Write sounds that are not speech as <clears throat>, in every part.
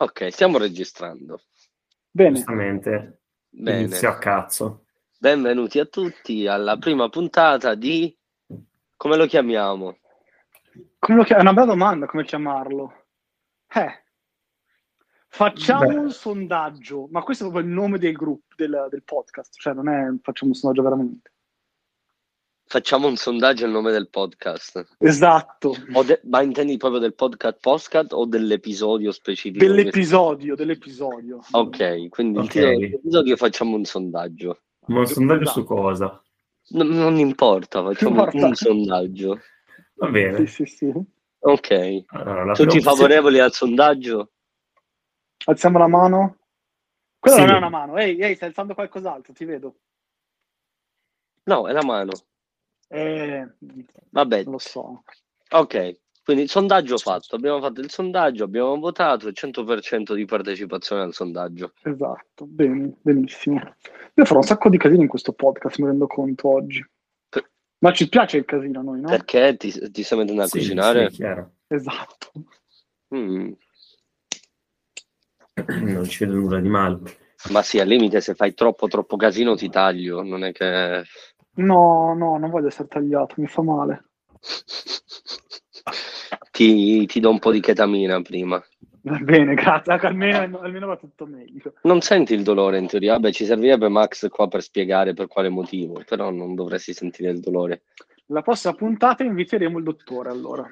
Ok, stiamo registrando. Bene. Giustamente. Bene. Inizio a cazzo. Benvenuti a tutti alla prima puntata di... come lo chiamiamo? Come lo chiam- È una bella domanda come chiamarlo. Eh. Facciamo Beh. un sondaggio, ma questo è proprio il nome del gruppo, del, del podcast, cioè non è facciamo un sondaggio veramente. Facciamo un sondaggio al nome del podcast. Esatto, O de- ma intendi proprio del podcast podcast o dell'episodio specifico? dell'episodio, dell'episodio. Ok, quindi il Ok. titolo dell'episodio facciamo un sondaggio. Ma un sondaggio Esatto. su cosa? Non, non importa, facciamo Importa. un sondaggio. Va bene. Sì, sì, sì. Ok. Allora, Tutti favorevoli al sondaggio? Alziamo la mano. Quella Sì. non è una mano. Ehi, ehi, stai alzando qualcos'altro, ti vedo. No, è la mano. Eh, Vabbè, non lo so. ok. Quindi il sondaggio fatto. Abbiamo fatto il sondaggio, abbiamo votato, 100% di partecipazione al sondaggio. Esatto, bene, benissimo. Io farò un sacco di casino in questo podcast, mi rendo conto oggi. Per- Ma ci piace il casino a noi, no? Perché ti, ti stai mettendo a Sì, cucinare? sì, chiaro. Esatto. Mm, Non ci vedo nulla di male. Ma sì, al limite se fai troppo troppo casino ti taglio, non è che... No, no, non voglio essere tagliato, mi fa male. ti, ti do un po' di chetamina prima. Va bene, grazie. Ecco, Almeno, almeno va tutto meglio. Non senti il dolore in teoria? Vabbè, ci servirebbe Max qua per spiegare per quale motivo, però non dovresti sentire il dolore. La prossima puntata inviteremo il dottore allora.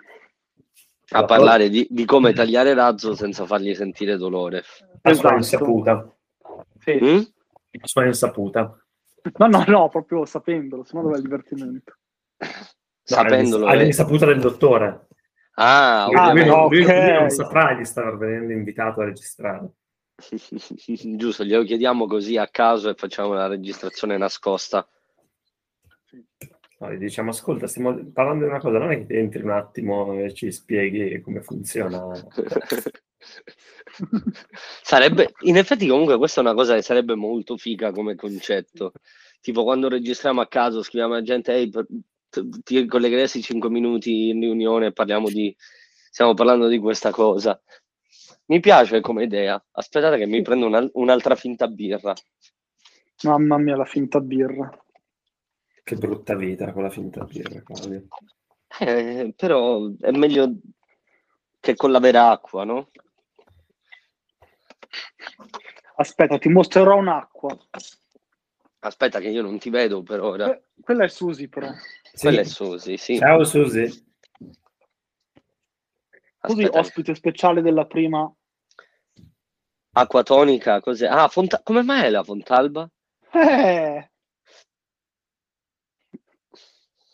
A parlare di, di come tagliare razzo senza fargli sentire dolore. A sua Esatto. insaputa. Sì. Mm? A sua insaputa. No, no, no, proprio sapendolo, se no dov'è il divertimento? Sapendolo. All'insaputa del dottore. Ah, Ah, lui, ok. non, lui- ok. lui non saprà di star venendo invitato a registrare. <laughs> Giusto, glielo chiediamo così a caso e facciamo la registrazione nascosta. No, gli diciamo, ascolta, stiamo parlando di una cosa, non è che entri un attimo e ci spieghi come funziona. <laughs> Sarebbe, in effetti, comunque, questa è una cosa che sarebbe molto figa come concetto. Tipo, quando registriamo a caso, scriviamo alla gente: Ehi, ti collegheresti 5 minuti in riunione e parliamo di. Stiamo parlando di questa cosa. Mi piace come idea. Aspettate che mi prendo una- un'altra finta birra. Mamma mia, la finta birra. Che brutta vita con la finta birra, Claudio. Eh, però è meglio che con la vera acqua, no? Aspetta, ti mostrerò un'acqua. Aspetta, che io non ti vedo per ora. Que- quella è Susi, però. Sì. Quella è Susi, sì. Ciao Susi. Susi, ospite speciale della prima. acqua tonica, cos'è? Ah, Fonta- come mai è la Fontalba? Eh! Come mai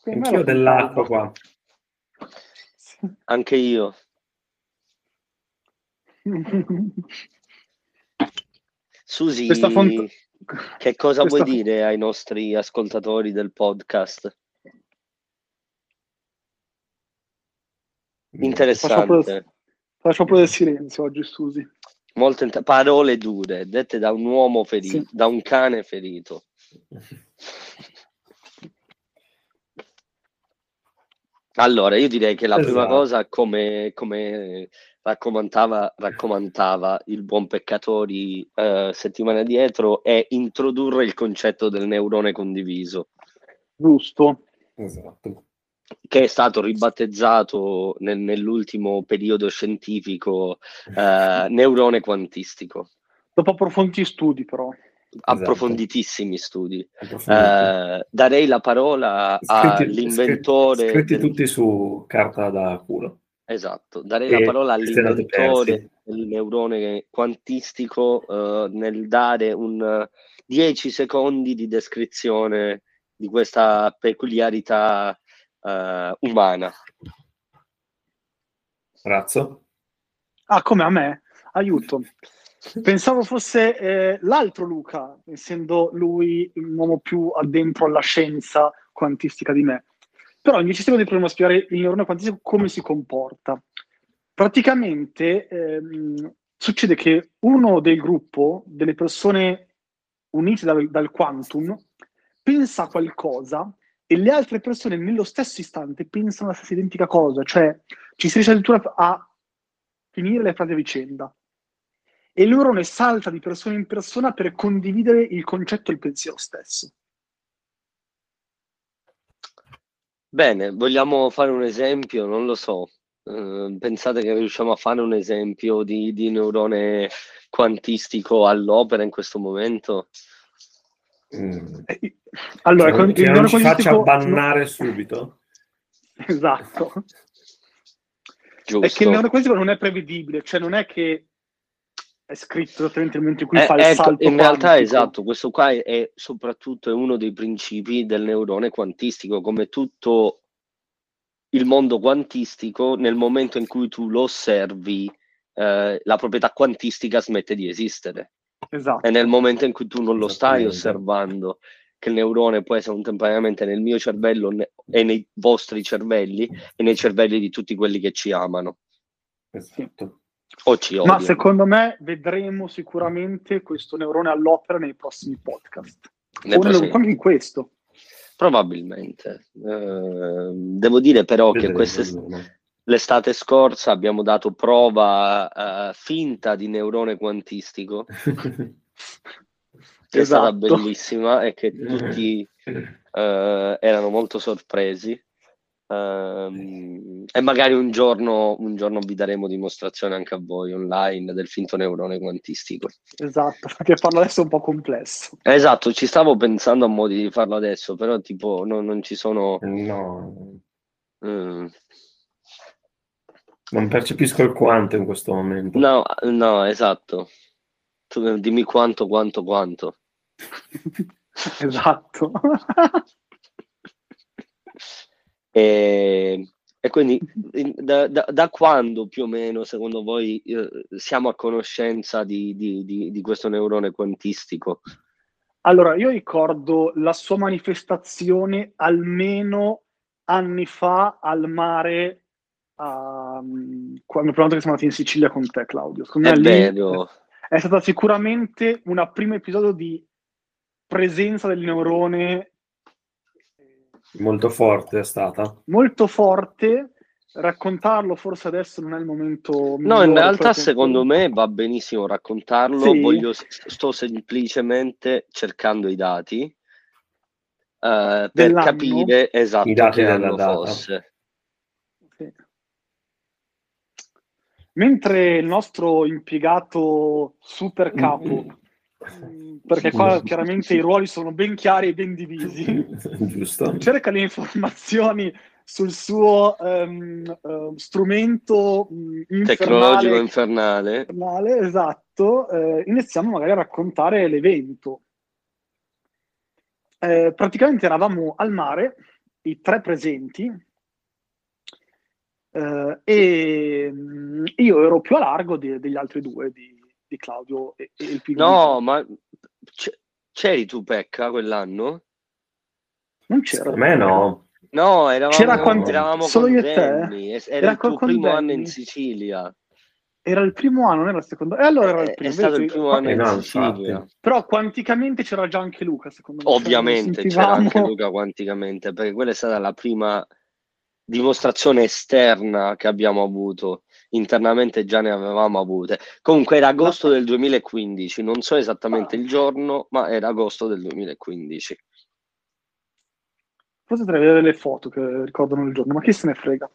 Anch'io la dell'acqua qua. Anche io. Susi, font- che cosa vuoi dire ai nostri ascoltatori del podcast? Interessante, Faccio pure del silenzio oggi, Susi. Molto int- parole dure, dette da un uomo ferito, Sì. da un cane ferito. <laughs> Allora, io direi che la prima Esatto. cosa, come, come raccomandava, raccomandava il buon Peccatori eh, settimana dietro, è introdurre il concetto del neurone condiviso, Giusto. Esatto. che è stato ribattezzato nel- nell'ultimo periodo scientifico eh, neurone quantistico. Dopo approfonditi studi, però. Approfonditissimi studi. Approfondito. Eh, darei la parola Scritti- all'inventore. scri- Scritti del- tutti su carta da culo. Esatto, darei E la parola all'inventore del neurone quantistico eh, nel dare un eh, 10 secondi di descrizione di questa peculiarità eh, umana. Razzo? Ah, come a me? Aiuto. Pensavo fosse eh, l'altro Luca, essendo lui un uomo più addentro alla scienza quantistica di me. Però in 10 secondi proviamo a spiegare il neurone quantistico come si comporta. Praticamente ehm, succede che uno del gruppo, delle persone unite dal, dal quantum, pensa qualcosa e le altre persone nello stesso istante pensano la stessa identica cosa, cioè ci si riesce addirittura a finire le frasi a vicenda. E il neurone salta di persona in persona per condividere il concetto e il pensiero stesso. Bene, vogliamo fare un esempio? Non lo so. Uh, pensate che riusciamo a fare un esempio di, di neurone quantistico all'opera in questo momento? Mm. Allora, che non, che non ci faccia bannare no. subito. Esatto. Giusto. È che il neurone quantistico non è prevedibile, cioè non è che è scritto esattamente nel momento in cui eh, fa il ecco, salto in realtà esatto questo qua è, è, soprattutto è uno dei principi del neurone quantistico come tutto il mondo quantistico nel momento in cui tu lo osservi eh, la proprietà quantistica smette di esistere. Esatto. è nel momento in cui tu non lo stai osservando che il neurone può essere contemporaneamente nel mio cervello e nei vostri cervelli e nei cervelli di tutti quelli che ci amano. Esatto o ci Ma secondo me vedremo sicuramente questo neurone all'opera nei prossimi podcast. Ne o nel, anche in questo. Probabilmente. Eh, devo dire però Vedremo, che queste, l'estate scorsa abbiamo dato prova uh, finta di neurone quantistico, <laughs> che esatto. è stata esatto. bellissima e che <laughs> tutti uh, erano molto sorpresi. Um, e magari un giorno, un giorno vi daremo dimostrazione anche a voi online del finto neurone quantistico. Esatto, <laughs> perché farlo adesso è un po' complesso. Esatto, ci stavo pensando a modi di farlo adesso, però tipo no, non ci sono... No. Mm. Non percepisco il quanto in questo momento. No, no, esatto. Tu dimmi quanto, quanto, quanto. <laughs> esatto. <laughs> E, e quindi da, da, da, quando più o meno, secondo voi, eh, siamo a conoscenza di, di, di, di, questo neurone quantistico? Allora, io ricordo la sua manifestazione almeno anni fa al mare, um, quando prima volta che siamo andati in Sicilia con te, Claudio. È vero. È stata sicuramente un primo episodio di presenza del neurone Molto forte è stata. Molto forte. Raccontarlo forse adesso non è il momento. No, in realtà secondo me va benissimo raccontarlo. Sì. Voglio, sto semplicemente cercando i dati uh, per capire esatto I dati che anno fosse. Sì. Mentre il nostro impiegato <clears throat> super capo mm perché qua chiaramente i ruoli sono ben chiari e ben divisi. <laughs> Giusto. Cerca le informazioni sul suo um, uh, strumento infernale, tecnologico infernale. infernale esatto. Uh, iniziamo magari a raccontare l'evento. Uh, praticamente eravamo al mare, i tre presenti, e um, io ero più a largo di, degli altri due, di, di Claudio e, e il Pigno. No, ma c- c'eri tu, Pecca, quell'anno? Non c'era. Per me no. No, eravamo, c'era quando, eravamo solo io e te? Era, era il tuo primo Danny. anno in Sicilia. Era il primo anno, non era il secondo. E allora era il primo. È stato il primo anno in no, Sicilia. Però quanticamente c'era già anche Luca, secondo me. Ovviamente c'era anche Luca quanticamente, perché quella è stata la prima dimostrazione esterna che abbiamo avuto internamente già ne avevamo avute. Comunque era agosto del 2015, non so esattamente il giorno, ma era agosto del 2015. Forse vedere le foto che ricordano il giorno, ma chi se ne frega.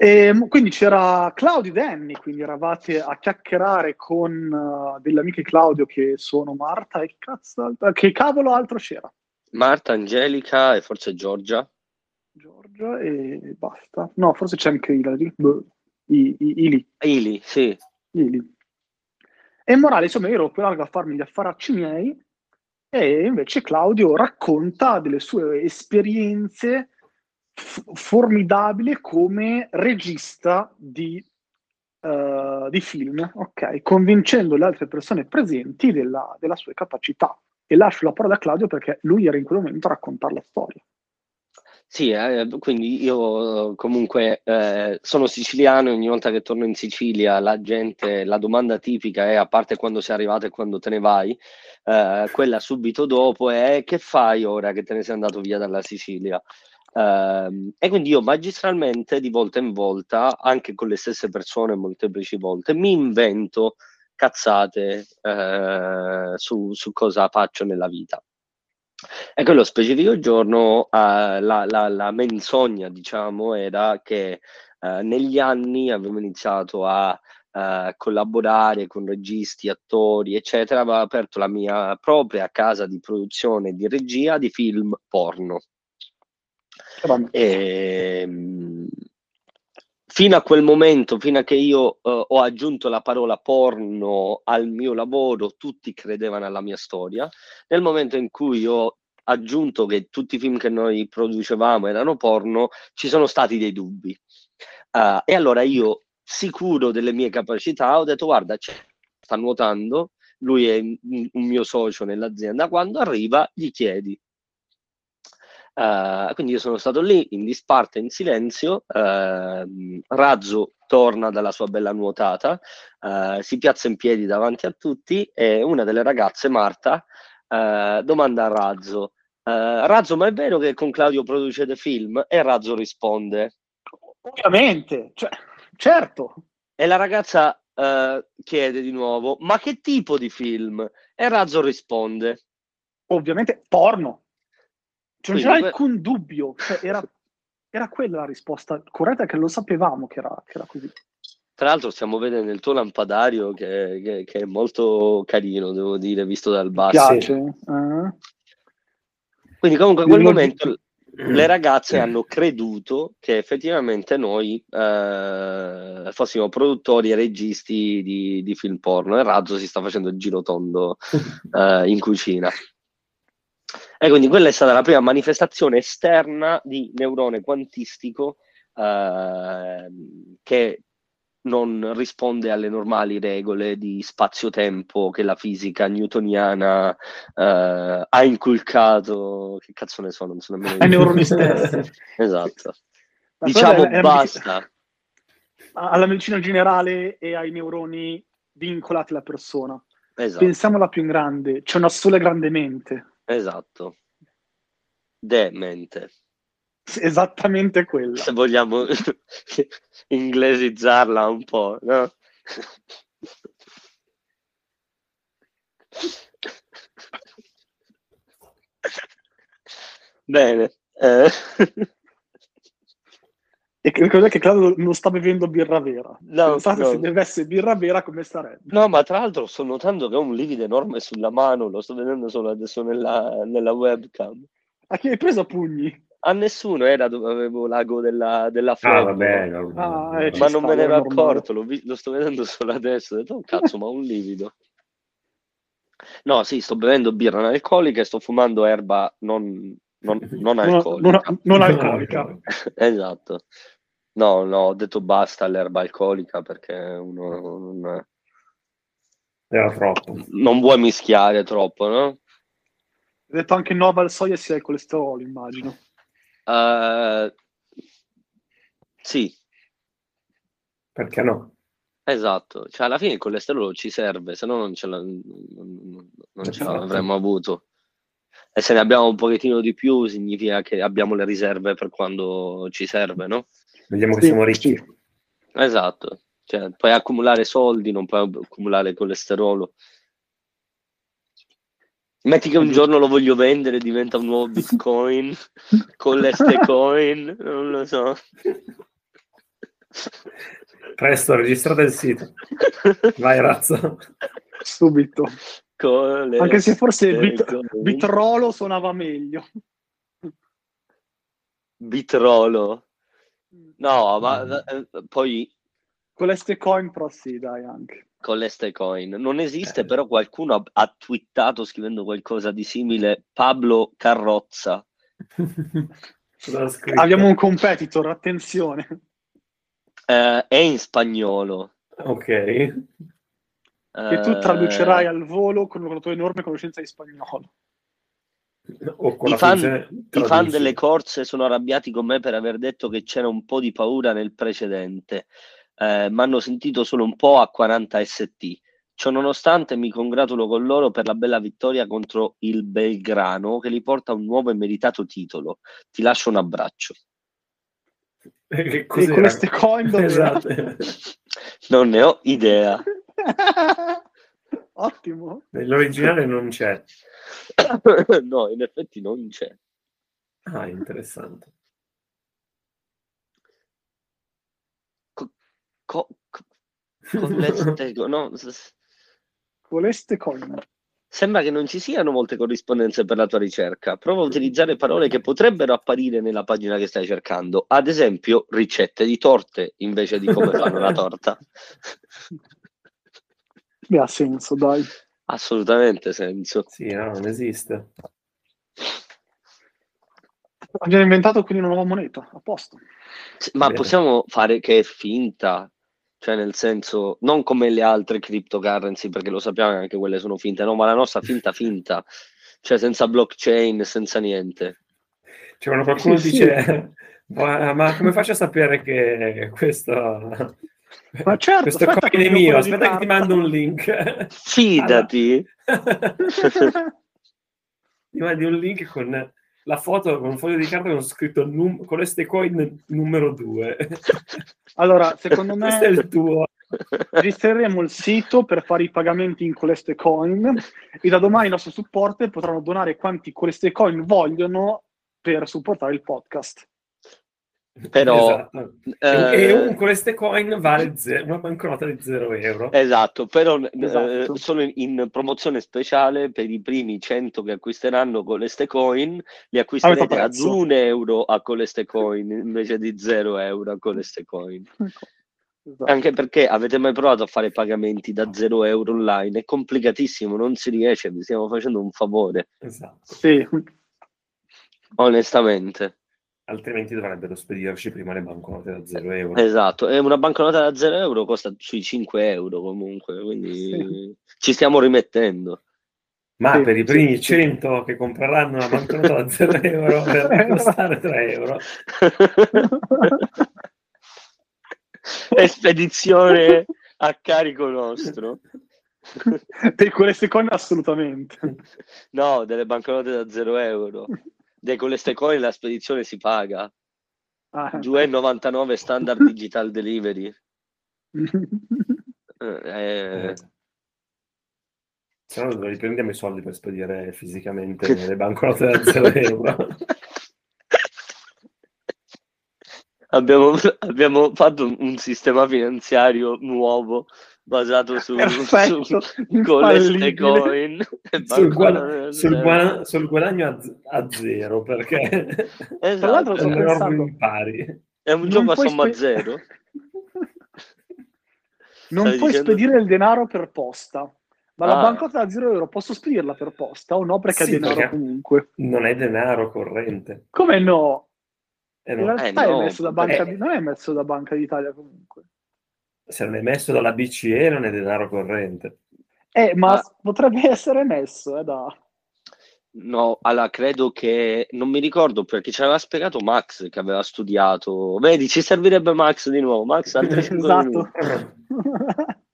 E, ehm, quindi c'era Claudio Denni, quindi eravate a chiacchierare con uh, delle amiche Claudio che sono Marta e cazzo, che cavolo altro c'era? Marta, Angelica e forse Giorgia. Giorgia e basta. No, forse c'è anche Ilari. I, i, Ili. Ili, sì. Ili. E morale, insomma, io ero più largo a farmi gli affaracci miei e invece Claudio racconta delle sue esperienze f- formidabili come regista di, uh, di, film, ok? Convincendo le altre persone presenti della, della sue capacità. E lascio la parola a Claudio perché lui era in quel momento a raccontare la storia. Sì, eh, quindi io comunque eh, sono siciliano e ogni volta che torno in Sicilia la gente, la domanda tipica è, a parte quando sei arrivato e quando te ne vai, eh, quella subito dopo è che fai ora che te ne sei andato via dalla Sicilia? Uh, e quindi io magistralmente di volta in volta, anche con le stesse persone molteplici volte, mi invento cazzate eh, su, su, cosa faccio nella vita. E quello specifico giorno eh, la, la, la, menzogna, diciamo, era che eh, negli anni avevo iniziato a Uh, collaborare con registi, attori, eccetera, avevo aperto la mia propria casa di produzione e di regia di film porno. E, fino a quel momento, fino a che io uh, ho aggiunto la parola porno al mio lavoro, tutti credevano alla mia storia. Nel momento in cui ho aggiunto che tutti i film che noi producevamo erano porno, ci sono stati dei dubbi. Uh, e allora io, sicuro delle mie capacità, ho detto guarda, sta nuotando, lui è un mio socio nell'azienda, quando arriva gli chiedi Uh, quindi io sono stato lì in disparte, in silenzio. Uh, Razzo torna dalla sua bella nuotata, uh, si piazza in piedi davanti a tutti e una delle ragazze, Marta, domanda a Razzo: Razzo, ma è vero che con Claudio producete film? E Razzo risponde: Ovviamente, cioè, certo. E la ragazza chiede di nuovo: Ma che tipo di film? E Razzo risponde: Ovviamente porno. Cioè, non c'era alcun dubbio, cioè, era, <laughs> era, quella la risposta corretta, che lo sapevamo che era, che era così. Tra l'altro stiamo vedendo il tuo lampadario che, che, che, è molto carino, devo dire, visto dal basso. Mi piace. Uh. Quindi comunque in quel momento le ragazze hanno creduto che effettivamente noi eh, fossimo produttori e registi di, di, film porno e Razzo si sta facendo il giro tondo <laughs> eh, in cucina. E quindi quella è stata la prima manifestazione esterna di neurone quantistico eh, che non risponde alle normali regole di spazio-tempo che la fisica newtoniana eh, ha inculcato. Che cazzo ne so, non so nemmeno. <laughs> Ai neuroni stessi. <laughs> esatto. Ma diciamo è, è basta. Alla medicina generale e ai neuroni vincolati alla persona. Esatto. Pensiamola più in grande, c'è una sola grande mente. Esatto. Demente. Esattamente quella. Se vogliamo <laughs> inglesizzarla un po', no? <laughs> Bene. Eh. <laughs> E credo che Claudio non sta bevendo birra vera. No, Pensate no. se bevesse birra vera come starebbe. No, ma tra l'altro sto notando che ho un livido enorme sulla mano, lo sto vedendo solo adesso nella, nella webcam. A chi hai preso a pugni? A nessuno era dove avevo l'ago della, della Ah, foto. vabbè, no. Ah, eh, ma sta, non me ne ero accorto, lo, vi- lo sto vedendo solo adesso. Ho detto, oh, cazzo, ma ho un livido. No, sì, sto bevendo birra non alcolica e sto fumando erba non, non, non Non, alcolica. non- non alcolica. Esatto. No, no, ho detto basta all'erba alcolica perché uno non, Era troppo. non vuoi mischiare troppo, no? Ho detto anche no al soia sia il colesterolo, immagino. Eh, sì, Perché no? esatto. Cioè, alla fine il colesterolo ci serve, se no non ce, non- non- ce Infatti. l'avremmo avuto. E se ne abbiamo un pochettino di più, significa che abbiamo le riserve per quando ci serve, no? Vediamo che Sì, siamo ricchi. sì. Esatto. Cioè, puoi accumulare soldi, non puoi accumulare colesterolo. Metti che un giorno lo voglio vendere, diventa un nuovo Bitcoin, <laughs> Colestecoin, non lo so. Presto, registrate il sito. Vai, razzo. Subito. Colestecoin. Anche se forse bit, bitrolo suonava meglio. Bitrolo. No, ma eh, poi Coleste coin, però sì, dai, anche. Colestecoin non esiste, Eh. però qualcuno ha, ha twittato scrivendo qualcosa di simile. Pablo Carrozza. <laughs> Cosa ha scritto? Abbiamo un competitor, attenzione. Eh, è in spagnolo. Ok. Che tu Eh, traducerai al volo con una tua enorme conoscenza di spagnolo. O con I la fan, I fan delle corse sono arrabbiati con me per aver detto che c'era un po' di paura nel precedente, eh, ma hanno sentito solo un po' a 40 ST. Ciò nonostante mi congratulo con loro per la bella vittoria contro il Belgrano che li porta a un nuovo e meritato titolo. Ti lascio un abbraccio. Eh, E queste coin <laughs> Esatto. Non ne ho idea. <laughs> Ottimo. Nell'originale non c'è. No, in effetti non c'è. Ah, interessante. Co- co- colleste- no, coin. Sembra che non ci siano molte corrispondenze per la tua ricerca. Prova a utilizzare parole che potrebbero apparire nella pagina che stai cercando. Ad esempio, ricette di torte invece di come fanno la torta. Beh, ha senso, dai. Assolutamente senso. Sì, no, non esiste. Abbiamo inventato quindi una nuova moneta, a posto. Sì, Ma Bene. possiamo fare che è finta? Cioè, nel senso, non come le altre cryptocurrency, perché lo sappiamo che anche quelle sono finte, no, ma la nostra finta finta, cioè senza blockchain, senza niente. Cioè, quando qualcuno Sì, sì. dice, ma, ma come faccio a sapere che questo, Ma certo, questo aspetta è mi mio? Aspetta che ti mando un link. <laughs> Fidati! <laughs> Ti mandi un link con la foto, con un foglio di carta con scritto num- con queste coin numero 2. <laughs> allora, secondo Questo è me il tuo. registreremo il sito per fare i pagamenti in Coleste Coin e da domani i nostri supporter potranno donare quanti Coleste Coin vogliono per supportare il podcast. Però, Esatto. eh, E un queste coin vale ze- una banconota di 0 euro. Esatto, però eh, Esatto. sono in, in promozione speciale per i primi 100 che acquisteranno con le coin, li acquisterete Avete ad prezzo. un euro a con le coin invece di 0 euro a con le coin. Esatto. Anche perché avete mai provato a fare pagamenti da 0 euro online? È complicatissimo, non si riesce, vi stiamo facendo un favore, Esatto. Sì. onestamente. Altrimenti dovrebbero spedirci prima le banconote da 0 euro. Esatto, e una banconota da 0 euro costa sui 5 euro comunque, quindi ci stiamo rimettendo. Ma Sì, per i sì, primi sì. 100 che compreranno una banconota da 0 <laughs> euro per costare 3 euro, <laughs> Espedizione a carico nostro. Per Coleste Coin assolutamente. No, delle banconote da 0 euro. <laughs> Dei con le coin la spedizione si paga. Ah. 2,99 standard digital delivery. <laughs> Eh, eh, se no dove riprendiamo i soldi per spedire fisicamente le banconote da 0 <laughs> euro. abbiamo, abbiamo fatto un sistema finanziario nuovo basato su, Perfetto, su con le infallibile. coin. e sul, da sul guada- sul guadagno a, z- a zero perché <laughs> Esatto. l'altro è sto un enorme pensando- impari. È un Non gioco a somma spe- zero. <laughs> Non Stavi puoi dicendo? spedire il denaro per posta. Ma la Ah. banconota da 0 euro posso spedirla per posta o no? Perché Sì, è denaro perché- comunque. Non è denaro corrente. Come no? Eh In no, realtà Eh, è no, messo da banca eh. di... non è messo da Banca d'Italia comunque. Se non è messo dalla BCE non è denaro corrente. Eh, ma Ah. potrebbe essere messo, eh, da... No, allora credo che non mi ricordo perché ci aveva spiegato Max che aveva studiato. Vedi, ci servirebbe Max di nuovo. Max altri <laughs> esatto. <laughs>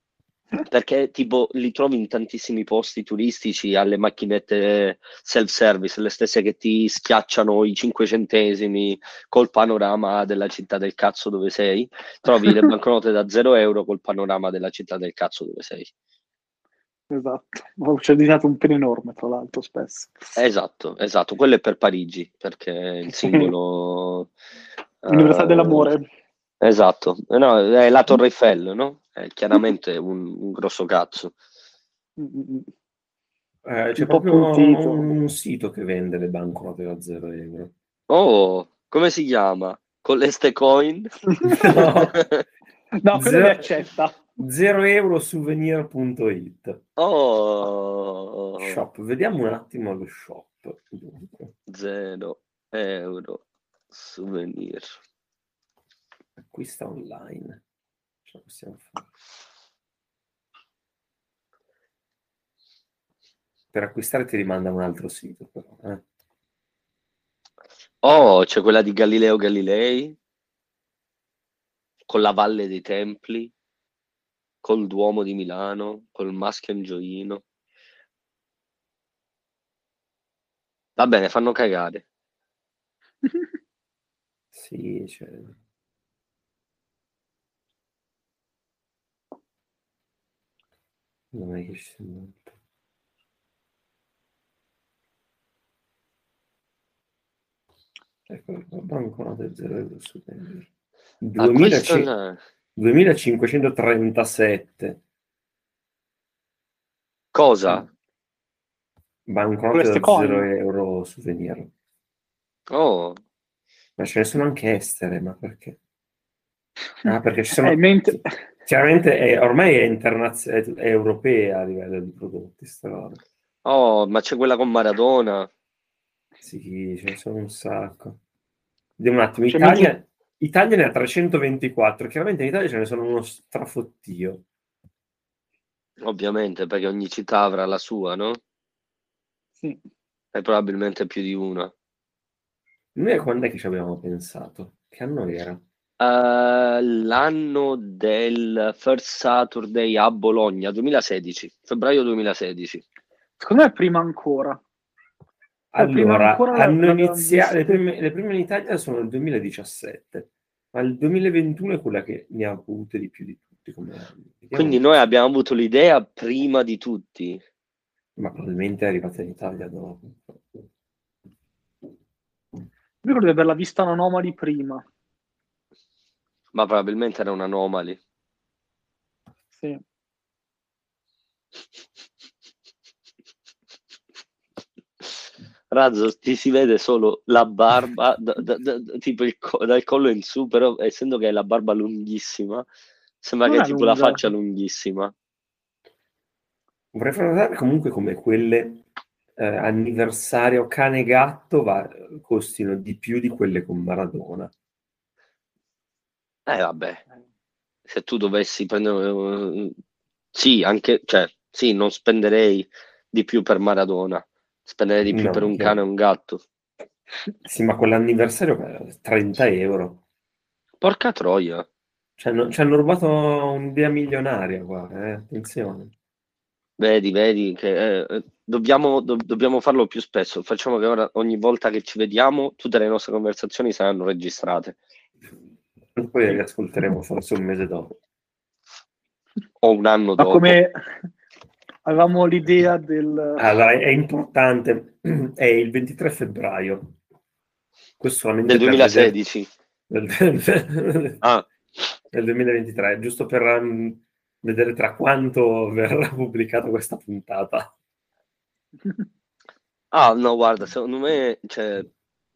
Perché tipo li trovi in tantissimi posti turistici alle macchinette self-service, le stesse che ti schiacciano i 5 centesimi col panorama della città del cazzo dove sei. Trovi le <laughs> banconote da 0 euro col panorama della città del cazzo dove sei. esatto. C'è disegnato un pelo enorme, tra l'altro, spesso. Esatto, esatto, quello è per Parigi, perché è il <laughs> simbolo... Università eh, dell'amore. Esatto, Eh, no, è la Torre Eiffel, no? È chiaramente un, un grosso cazzo. Eh, c'è Un proprio puntito. un sito che vende le banconote da 0 euro. Oh, come si chiama? Con le Coin? <laughs> No. No, quello Zero- mi accetta. 0 euro souvenir.it Oh, shop vediamo un attimo lo shop Dunque, 0 euro souvenir. Acquista online ce la possiamo fare per acquistare ti rimanda a un altro sito però eh. Oh, c'è quella di Galileo Galilei con la Valle dei Templi, col Duomo di Milano, col Maschio Angioino. Va bene, fanno cagare. <laughs> sì cioè... Non è che ci sia molto. Ecco, banconote 0 euro su Tender. Ah, questo 2000 no. 2537 Cosa? banconote da coin? 0 euro souvenir. Oh, Ma ce ne sono anche estere, ma perché? Ah, perché ci sono... Eh, mentre- Chiaramente è, ormai è, internaz- è, è europea a livello di prodotti, sta roba. oh, ma c'è quella con Maradona. Sì, ce ne sono un sacco. Vediamo un attimo, Cioè, Italia, Italia ne ha 324, chiaramente in Italia ce ne sono uno strafottio. Ovviamente, perché ogni città avrà la sua, no? Sì. E probabilmente più di una. Noi quando è che ci abbiamo pensato? Che anno era? Eh, l'anno del First Saturday a Bologna, 2016, febbraio 2016. Secondo me prima ancora. Allora, ancora hanno iniziato, le prime, le prime in Italia sono il 2017, ma il 2021 è quella che ne ha avute di più di tutti. Quindi noi abbiamo avuto l'idea prima di tutti. Ma probabilmente è arrivata in Italia dopo. Io credo di averla vista Anomali prima. Ma probabilmente era un anomali. Sì. Razzo, ti si vede solo la barba, da- da- da- tipo il co- dal collo in su, però essendo che hai la barba lunghissima, sembra Non che è tipo la lunga. faccia lunghissima. Vorrei far notare comunque come quelle eh, anniversario cane e gatto va- costino di più di quelle con Maradona. Eh vabbè, se tu dovessi prendere... eh, Sì, anche, cioè, sì, non spenderei di più per Maradona, spenderei di più No, per un chiaro. cane e un gatto. Sì, ma quell'anniversario è 30 euro. Porca troia. Ci hanno, ci hanno rubato un'idea milionaria qua, eh, attenzione. Vedi, vedi che eh, eh, dobbiamo, do- dobbiamo farlo più spesso. Facciamo che ora ogni volta che ci vediamo, tutte le nostre conversazioni saranno registrate. Poi le riascolteremo forse un mese dopo. O un anno Ma dopo. come avevamo l'idea del... Allora, è importante, <clears throat> è il 23 febbraio. Questo solamente Del per 2016. vedere- del, Ah, del 2023, giusto per um, vedere tra quanto verrà pubblicata questa puntata. ah, no, guarda, secondo me, cioè,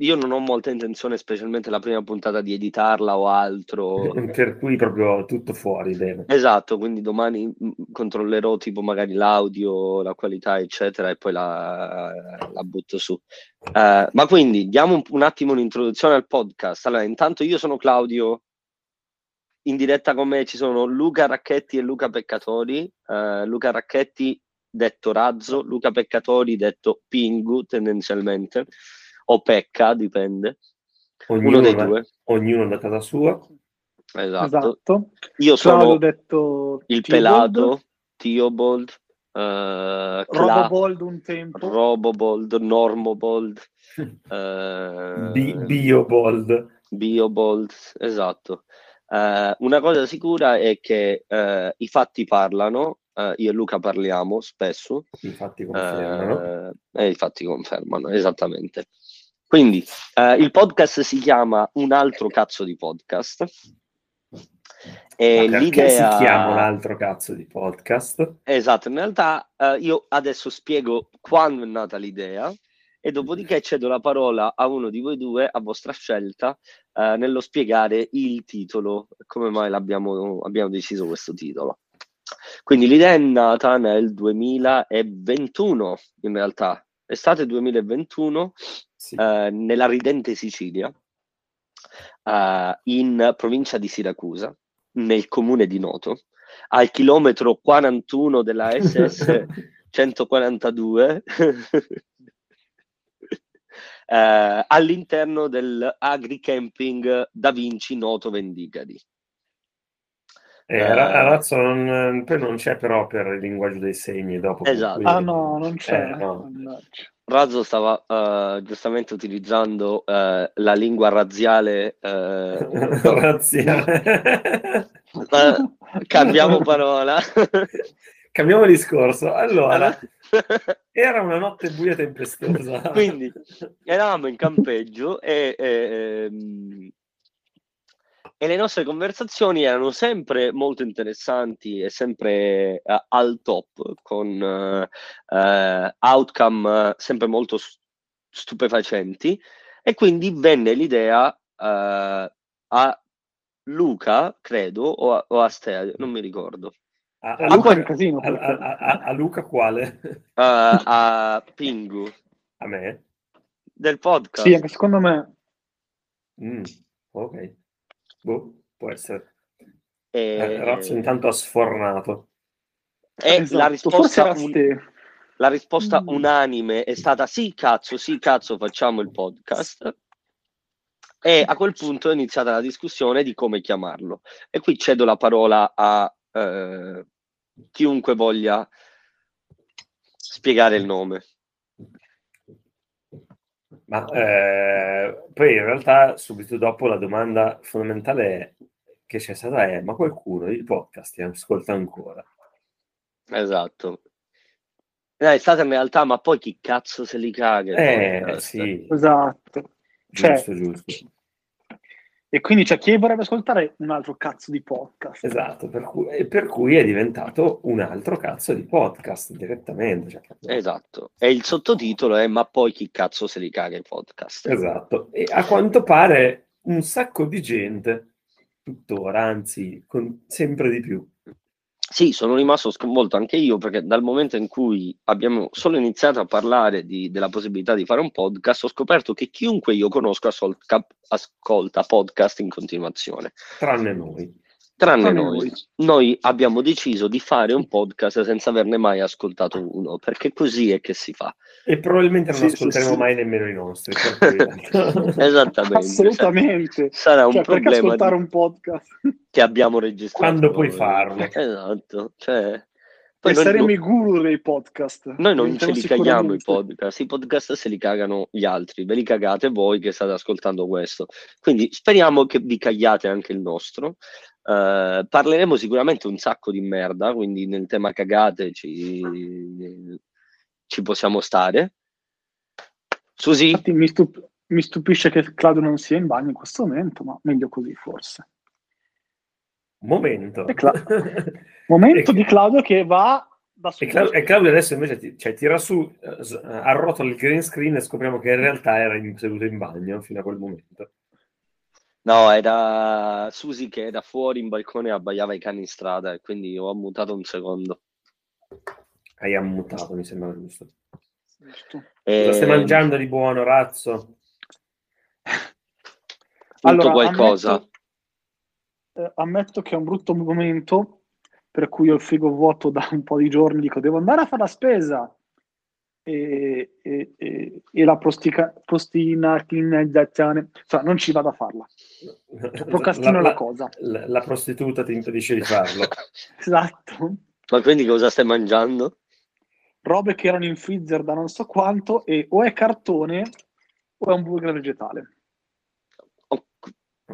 io non ho molta intenzione, specialmente la prima puntata, di editarla o altro. <laughs> Per cui proprio tutto fuori, bene. Esatto, quindi domani mm, controllerò tipo magari l'audio, la qualità, eccetera, e poi la, la butto su. Eh, ma quindi diamo un, un attimo un'introduzione al podcast. Allora, intanto io sono Claudio, in diretta con me ci sono Luca Racchetti e Luca Peccatori. Eh, Luca Racchetti detto Razzo, Luca Peccatori detto Pingu tendenzialmente, o Pecca, dipende. Ognuno, Uno dei da, due. ognuno da casa sua. Esatto. Esatto. Io sono detto il pelato, Theobold, eh, Cla- Robobold un tempo. Robobold, Normobold, <laughs> eh, Bi- Biobold. Biobold, esatto. Eh, una cosa sicura è che eh, i fatti parlano, eh, io e Luca parliamo spesso, Infatti confermano. eh, e i fatti confermano, esattamente. Quindi, eh, il podcast si chiama Un altro cazzo di podcast. E l'idea... si chiama un altro cazzo di podcast? Esatto, in realtà eh, io adesso spiego quando è nata l'idea e dopodiché cedo la parola a uno di voi due, a vostra scelta, eh, nello spiegare il titolo, come mai l'abbiamo, abbiamo deciso questo titolo. Quindi l'idea è nata nel 2021, in realtà, estate 2021, Sì. eh, nella ridente Sicilia, eh, in provincia di Siracusa, nel comune di Noto, al chilometro 41 della SS 142, <laughs> <laughs> eh, all'interno del agricamping Da Vinci Noto Vendicari. Eh, Ra- Razzo non, poi non c'è però per il linguaggio dei segni dopo. Esatto. cui- Ah no, non c'è. Eh, no. Mannaggia. Razzo stava eh, giustamente utilizzando eh, la lingua razziale. eh, <laughs> Razziale. cambiamo parola. <laughs> cambiamo discorso. Allora, <laughs> era una notte buia tempestosa. Quindi eravamo in campeggio e, e, ehm, e, le nostre conversazioni erano sempre molto interessanti e sempre uh, al top, con uh, uh, outcome sempre molto stupefacenti. E quindi venne l'idea a Luca, credo, o a, o a Stelio, non mi ricordo. A, a, Luca, quel... casino, a, a, Luca quale? a <laughs> Pingu. A me? Del podcast. Sì, anche secondo me. Mm, ok. Boh, può essere. E... Eh, Razzo intanto ha sfornato. E esatto, la risposta, un... la risposta mm. unanime è stata sì, cazzo, sì, cazzo, facciamo il podcast. E a quel punto è iniziata la discussione di come chiamarlo. E qui cedo la parola a eh, chiunque voglia spiegare il nome. Ma eh, poi in realtà subito dopo la domanda fondamentale che c'è stata è ma qualcuno il podcast ti ascolta ancora? Esatto. Eh, è stata in realtà ma poi chi cazzo se li caga? Eh, sì. Esatto. Giusto, cioè, giusto. E quindi c'è chi vorrebbe ascoltare un altro cazzo di podcast. Esatto, per cui, per cui è diventato un altro cazzo di podcast direttamente. Cioè, esatto, e il sottotitolo è Ma poi chi cazzo se li caga i podcast? Esatto, e a quanto pare un sacco di gente, tuttora, anzi, con, sempre di più, sì, sono rimasto sconvolto anche io perché dal momento in cui abbiamo solo iniziato a parlare di, della possibilità di fare un podcast, ho scoperto che chiunque io conosco ascolta, ascolta podcast in continuazione. Tranne noi tranne noi. Noi abbiamo deciso di fare un podcast senza averne mai ascoltato uno, perché così è che si fa. E probabilmente non sì, ascolteremo sì, mai sì. nemmeno i nostri. <laughs> <laughs> Esattamente. Assolutamente. Sarà un cioè, problema ascoltare un podcast che abbiamo registrato. Quando puoi farlo. Esatto. Cioè, poi saremo non... i guru dei podcast. Noi non ce li caghiamo i podcast, i podcast se li cagano gli altri, ve li cagate voi che state ascoltando questo. Quindi speriamo che vi cagliate anche il nostro. Uh, parleremo sicuramente un sacco di merda, quindi nel tema cagate ci, ci possiamo stare. Susi? Infatti mi, stup- mi stupisce che Claudio non sia in bagno in questo momento, ma meglio così forse. Momento. Cla- <laughs> momento di Claudio che va da solo. E, Cla- e Claudio adesso invece ti, cioè, tira su, uh, arrotola il green screen e scopriamo che in realtà era in, seduto in bagno fino a quel momento. No, era Susi che era fuori in balcone e abbaiava i cani in strada e quindi ho ammutato un secondo. Hai ammutato, mi sembra giusto. E... Cosa stai mangiando di buono, razzo? allora, qualcosa. Ammetto eh, ammetto che è un brutto momento per cui ho il frigo vuoto da un po' di giorni, dico devo andare a fare la spesa e, e, e, e la prostica, prostinatizzazione, cioè non ci vado a farla. Procrastino la, la, la cosa. La, la, prostituta ti impedisce di farlo. <laughs> esatto. Ma quindi cosa stai mangiando? Robe che erano in freezer da non so quanto e o è cartone o è un burger vegetale.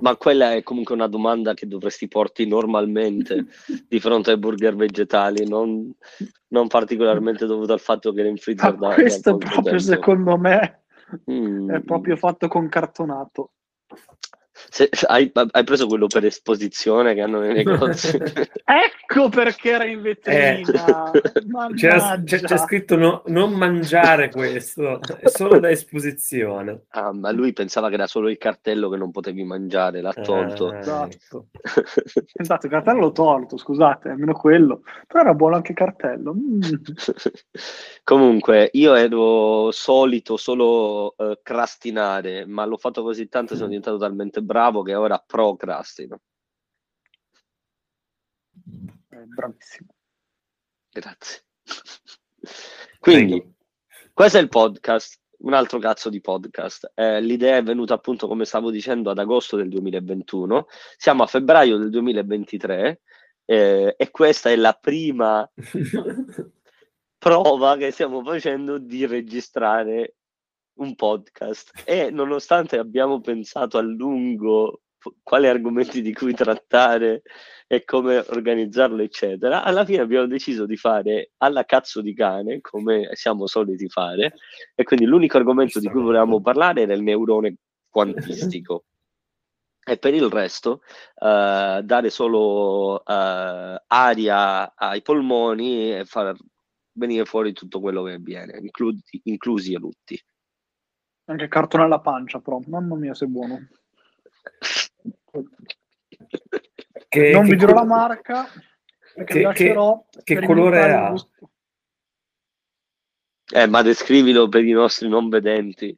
Ma quella è comunque una domanda che dovresti porti normalmente <laughs> di fronte ai burger vegetali, non, non particolarmente dovuto al fatto che era in freezer da Questo proprio, tempo. secondo me, mm. è proprio fatto con cartonato. Se, hai, hai, preso quello per esposizione che hanno nei <laughs> negozi. ecco perché era in vetrina. Eh, c'è, c'è, c'è, scritto no, non mangiare questo, è solo da esposizione. Ah, ma lui pensava che era solo il cartello che non potevi mangiare, l'ha tolto. Eh, esatto. <laughs> esatto, il cartello l'ho tolto, scusate, almeno quello. Però era buono anche il cartello. Mm. <laughs> Comunque, io ero solito solo uh, crastinare, ma l'ho fatto così tanto, sono diventato talmente bravo che ora procrastino. Eh, bravissimo. Grazie. <laughs> Quindi, Prego. questo è il podcast, un altro cazzo di podcast. Eh, l'idea è venuta appunto, come stavo dicendo, ad agosto del 2021. Siamo a febbraio del 2023 eh, e questa è la prima <laughs> prova che stiamo facendo di registrare un podcast e nonostante abbiamo pensato a lungo quali argomenti di cui trattare e come organizzarlo, eccetera. Alla fine abbiamo deciso di fare alla cazzo di cane, come siamo soliti fare, e quindi l'unico argomento di cui volevamo parlare era il neurone quantistico. e per il resto uh, dare solo uh, aria ai polmoni e far venire fuori tutto quello che viene, inclusi, inclusi i lutti. Anche cartone alla pancia, però, mamma mia, sei buono. Che, non che vi dirò co- la marca, perché che, lascerò che, che colore ha? Eh, ma descrivilo per i nostri non vedenti.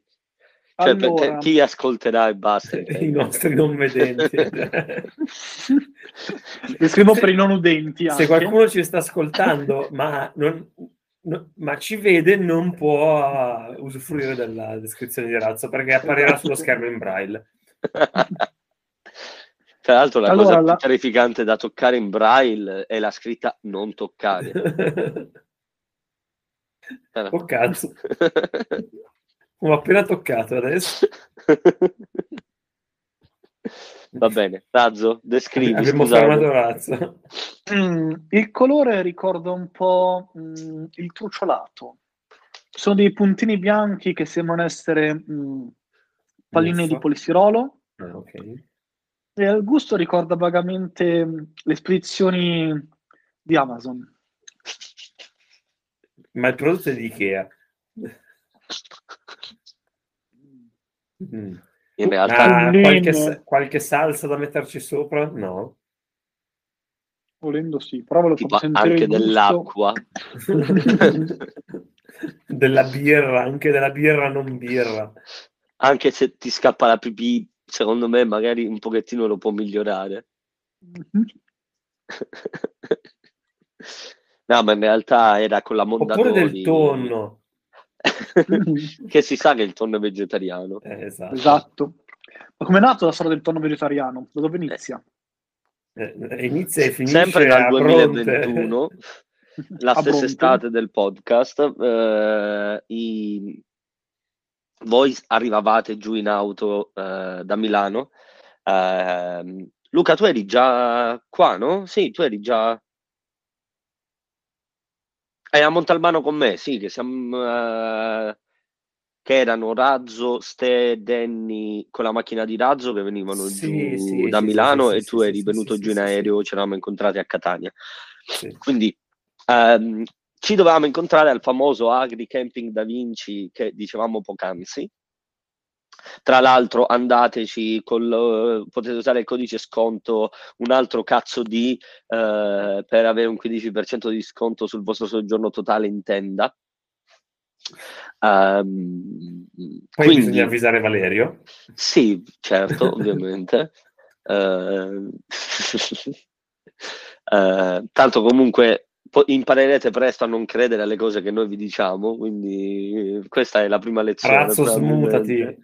Cioè, allora, per chi ascolterà e basta. <laughs> I nostri non vedenti. <laughs> Descrivo per i non udenti. Anche. Se qualcuno ci sta ascoltando, ma, non, no, ma ci vede, non può usufruire della descrizione di razzo perché apparirà sullo schermo in braille. <laughs> Tra l'altro, la allora, cosa la... più terrificante da toccare in braille è la scritta non toccare. <laughs> oh cazzo. <laughs> Ho appena toccato adesso. Va bene, Razzo, descrivi. Abbiamo fermato Razzo. Mm, il colore ricorda un po' mm, il truciolato. Sono dei puntini bianchi che sembrano essere mm, palline di polistirolo. Ah, ok. E al gusto ricorda vagamente le spedizioni di Amazon. Ma il prodotto è di Ikea. <laughs> Mm. In realtà qualche, qualche, salsa da metterci sopra? No. Volendo sì, però ve lo tipo anche dell'acqua. <laughs> della birra, anche della birra non birra. Anche se ti scappa la pipì, secondo me magari un pochettino lo può migliorare. <laughs> no, ma in realtà era con la Mondadori. Oppure del tonno. <laughs> che si sa che il tonno è vegetariano. Eh, esatto. esatto. Ma come è nato la storia del tonno vegetariano? Da dove inizia? Eh, eh inizia e finisce Sempre dal 2021, la <laughs> stessa estate del podcast. Eh, i... Voi arrivavate giù in auto eh, da Milano. Ehm, Luca, tu eri già qua, no? Sì, tu eri già è a Montalbano con me, sì, che siamo... Uh, che erano Razzo, Ste, Danny con la macchina di Razzo che venivano sì, giù sì, da sì, Milano e tu eri venuto giù in aereo, ci eravamo incontrati a Catania. Quindi um, ci dovevamo incontrare al famoso Agri Camping Da Vinci che dicevamo poc'anzi, tra l'altro andateci, col, potete usare il codice sconto un altro cazzo di eh, per avere un 15% di sconto sul vostro soggiorno totale in tenda. Um, Poi quindi, bisogna avvisare Valerio. Sì, certo, ovviamente. Uh, <laughs> uh, <laughs> tanto comunque imparerete presto a non credere alle cose che noi vi diciamo, quindi questa è la prima lezione. Razzo, smutati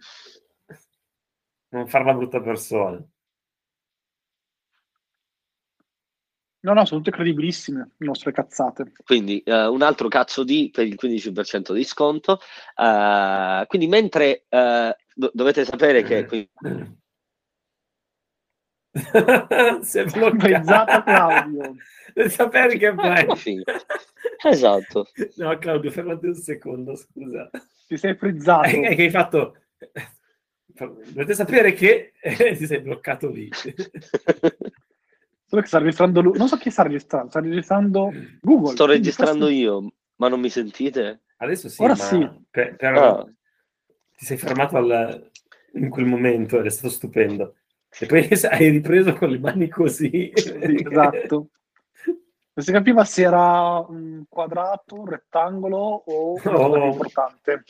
non fare la brutta persona. No, no, sono tutte credibilissime le nostre cazzate. Quindi uh, un altro cazzo di per il 15% di sconto. Uh, quindi mentre uh, do- dovete sapere che... Qui... <laughs> si è bloccato Claudio. <laughs> Devi sapere che fai. esatto. No, Claudio, fermati un secondo, scusa. Ti sei frizzato. È che hai fatto dovete sapere che eh, ti sei bloccato lì. Solo che sta registrando lui. Non so chi sta registrando, sta registrando Google. Sto registrando forse... io, ma non mi sentite? Adesso sì, Ora sì. Per, però ah. ti sei fermato al, in quel momento ed è stato stupendo. E poi <laughs> hai ripreso con le mani così. esatto. Non si capiva se era un quadrato, un rettangolo o una oh. importante.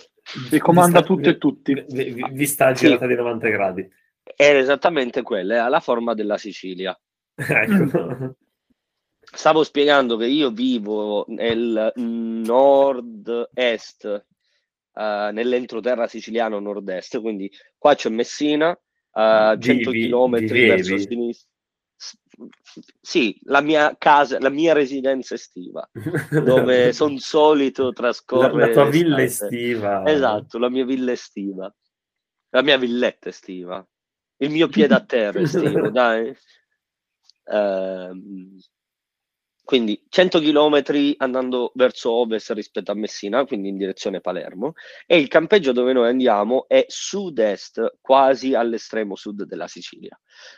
Vi comanda tutto e tutti. Vi, vi sta girata sì. di 90 gradi. Era esattamente quella, ha la forma della Sicilia. <laughs> ecco. Stavo spiegando che io vivo nel nord-est, uh, nell'entroterra siciliano nord-est, quindi qua c'è Messina, uh, 100 km verso sinistra sì, la mia casa, la mia residenza estiva, <laughs> dove sono solito trascorrere. La, la tua villa estiva. Esatto, la mia villa estiva, la mia villetta estiva. il mio piede a terra, <laughs> estivo, dai. Uh, quindi 100 km andando verso ovest rispetto a Messina, quindi in direzione Palermo, e il campeggio dove noi andiamo è sud-est, quasi all'estremo sud della Sicilia.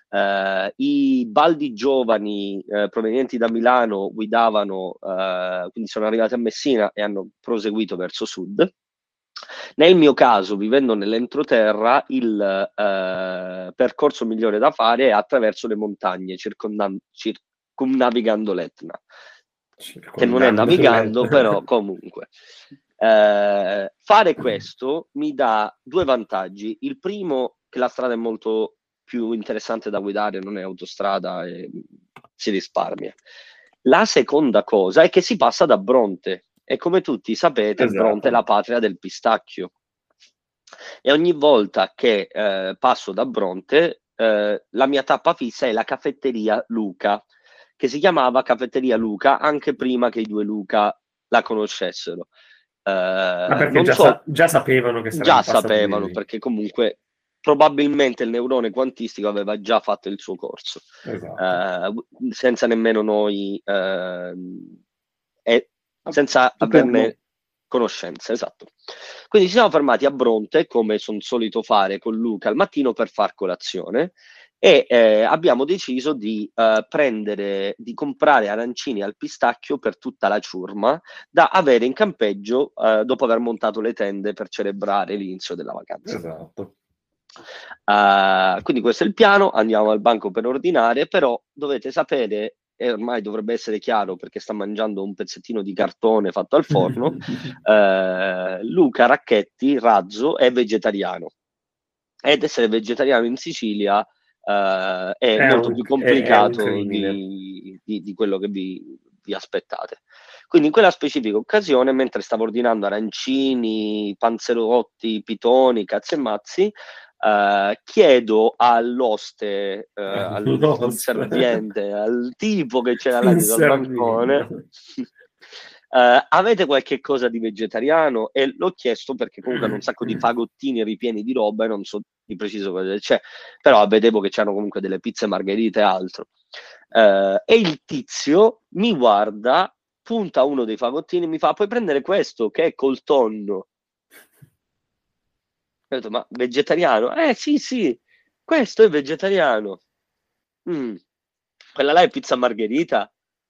Uh, I baldi giovani uh, provenienti da Milano guidavano, uh, quindi sono arrivati a Messina e hanno proseguito verso sud. Nel mio caso, vivendo nell'entroterra, il percorso migliore da fare è attraverso le montagne circondando, cir- navigando l'Etna, che non è navigando, però <laughs> comunque. Eh, fare questo mi dà due vantaggi. Il primo, che la strada è molto più interessante da guidare, non è autostrada e si risparmia. La seconda cosa è che si passa da Bronte e come tutti sapete esatto. Bronte è la patria del pistacchio. E ogni volta che eh, passo da Bronte, eh, la mia tappa fissa è la caffetteria Luca, che si chiamava Caffetteria Luca anche prima che i due Luca la conoscessero. Uh, Ma perché già, so, sa- già, sapevano che Già sapevano, perché comunque probabilmente il neurone quantistico aveva già fatto il suo corso, esatto. uh, senza nemmeno noi, uh, e senza averne conoscenza, esatto. Quindi ci siamo fermati a Bronte, come sono solito fare con Luca al mattino per far colazione e eh, abbiamo deciso di eh, prendere, di comprare arancini al pistacchio per tutta la ciurma da avere in campeggio eh, dopo aver montato le tende per celebrare l'inizio della vacanza. Esatto. Uh, quindi questo è il piano, andiamo al banco per ordinare, però dovete sapere, e ormai dovrebbe essere chiaro perché sta mangiando un pezzettino di cartone fatto al forno, uh, <laughs> Luca Racchetti, razzo, è vegetariano. Ed essere vegetariano in Sicilia uh, è, è, molto un, più complicato di, di, di, quello che vi, vi, aspettate. Quindi in quella specifica occasione, mentre stavo ordinando arancini, panzerotti, pitoni, cazzi e mazzi, Uh, chiedo all'oste, uh, al serviente, al tipo che c'era là sul bancone, Uh, avete qualche cosa di vegetariano? E l'ho chiesto perché comunque hanno un sacco di fagottini ripieni di roba e non so di preciso cosa c'è, però vedevo che c'erano comunque delle pizze margherite e altro. Uh, e il tizio mi guarda, punta uno dei fagottini e mi fa: Puoi prendere questo che è col tonno? Ho detto: Ma vegetariano? Eh sì, sì, questo è vegetariano. Mm. Quella là è pizza margherita?